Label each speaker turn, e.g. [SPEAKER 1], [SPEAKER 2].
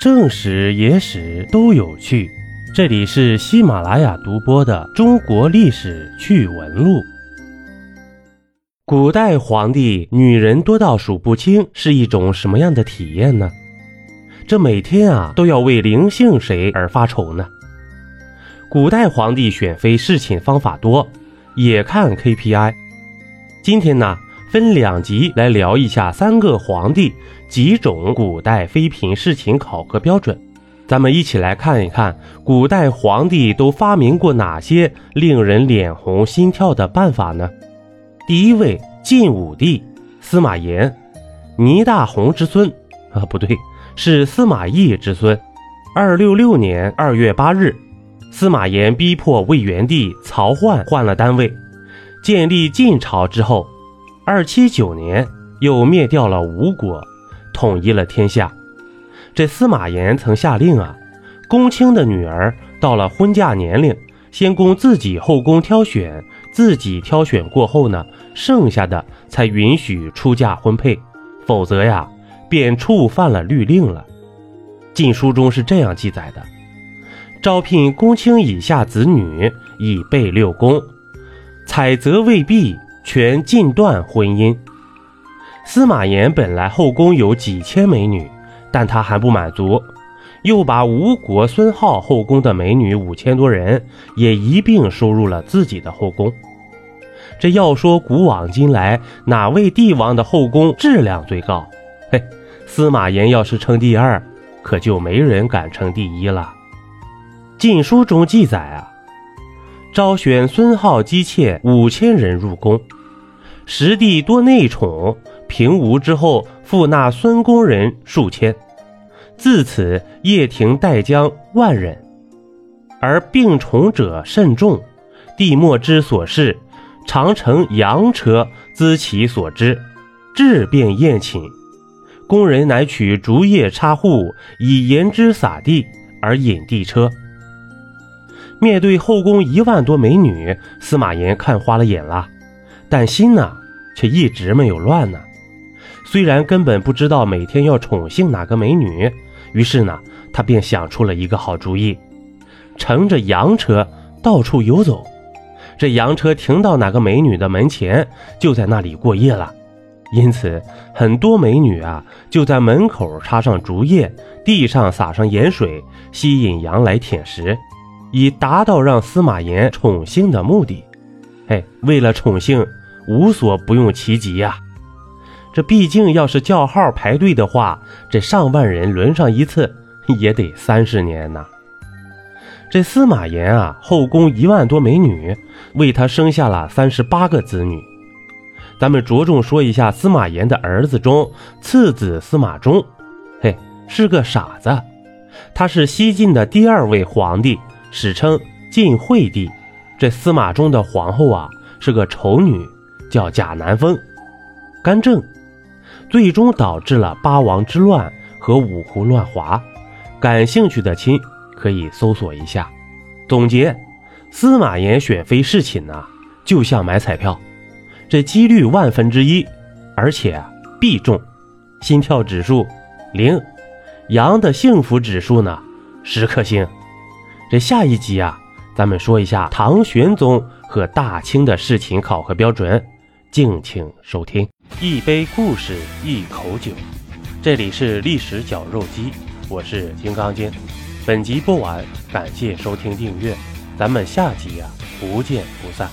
[SPEAKER 1] 正史、野史都有趣。这里是喜马拉雅独播的《中国历史趣闻录》。古代皇帝女人多到数不清，是一种什么样的体验呢？这每天啊都要为灵性谁而发愁呢？古代皇帝选妃侍寝方法多，也看 KPI。今天呢？分两集来聊一下三个皇帝几种古代妃嫔侍寝考核标准，咱们一起来看一看古代皇帝都发明过哪些令人脸红心跳的办法呢？第一位晋武帝司马炎，倪大红之孙啊，不对，是司马懿之孙。二六六年二月八日，司马炎逼迫魏元帝曹奂换了单位，建立晋朝之后。二七九年，又灭掉了吴国，统一了天下。这司马炎曾下令啊，公卿的女儿到了婚嫁年龄，先供自己后宫挑选，自己挑选过后呢，剩下的才允许出嫁婚配，否则呀，便触犯了律令了。《晋书》中是这样记载的：招聘公卿以下子女，以备六宫，采择未必。全禁断婚姻。司马炎本来后宫有几千美女，但他还不满足，又把吴国孙皓后宫的美女五千多人也一并收入了自己的后宫。这要说古往今来哪位帝王的后宫质量最高？嘿，司马炎要是称第二，可就没人敢称第一了。《晋书》中记载啊。招选孙皓姬妾五千人入宫，实帝多内宠，平吴之后复纳孙宫人数千，自此掖庭待将万人，而病宠者甚众。帝莫之所事，常乘羊车资其所知，至便宴请。宫人乃取竹叶插户，以盐之撒地，而引帝车。面对后宫一万多美女，司马炎看花了眼了，但心呢却一直没有乱呢。虽然根本不知道每天要宠幸哪个美女，于是呢，他便想出了一个好主意，乘着羊车到处游走。这羊车停到哪个美女的门前，就在那里过夜了。因此，很多美女啊就在门口插上竹叶，地上撒上盐水，吸引羊来舔食。以达到让司马炎宠幸的目的，哎，为了宠幸，无所不用其极呀。这毕竟要是叫号排队的话，这上万人轮上一次也得三十年呢。这司马炎啊，后宫一万多美女，为他生下了三十八个子女。咱们着重说一下司马炎的儿子中，次子司马衷，嘿，是个傻子，他是西晋的第二位皇帝。史称晋惠帝，这司马衷的皇后啊是个丑女，叫贾南风，干政，最终导致了八王之乱和五胡乱华。感兴趣的亲可以搜索一下。总结：司马炎选妃侍寝呢，就像买彩票，这几率万分之一，而且必中。心跳指数零，羊的幸福指数呢十颗星。这下一集啊，咱们说一下唐玄宗和大清的侍寝考核标准，敬请收听。一杯故事，一口酒，这里是历史绞肉机，我是金刚经。本集播完，感谢收听订阅，咱们下集呀，不见不散。